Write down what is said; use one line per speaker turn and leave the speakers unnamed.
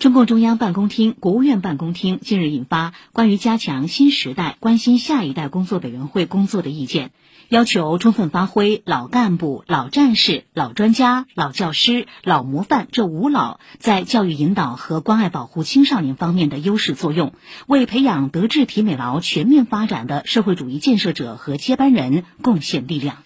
中共中央办公厅国务院办公厅近日印发关于加强新时代关心下一代工作委员会工作的意见要求充分发挥老干部老战士老专家老教师老模范这五老在教育引导和关爱保护青少年方面的优势作用为培养德智体美劳全面发展的社会主义建设者和接班人贡献力量。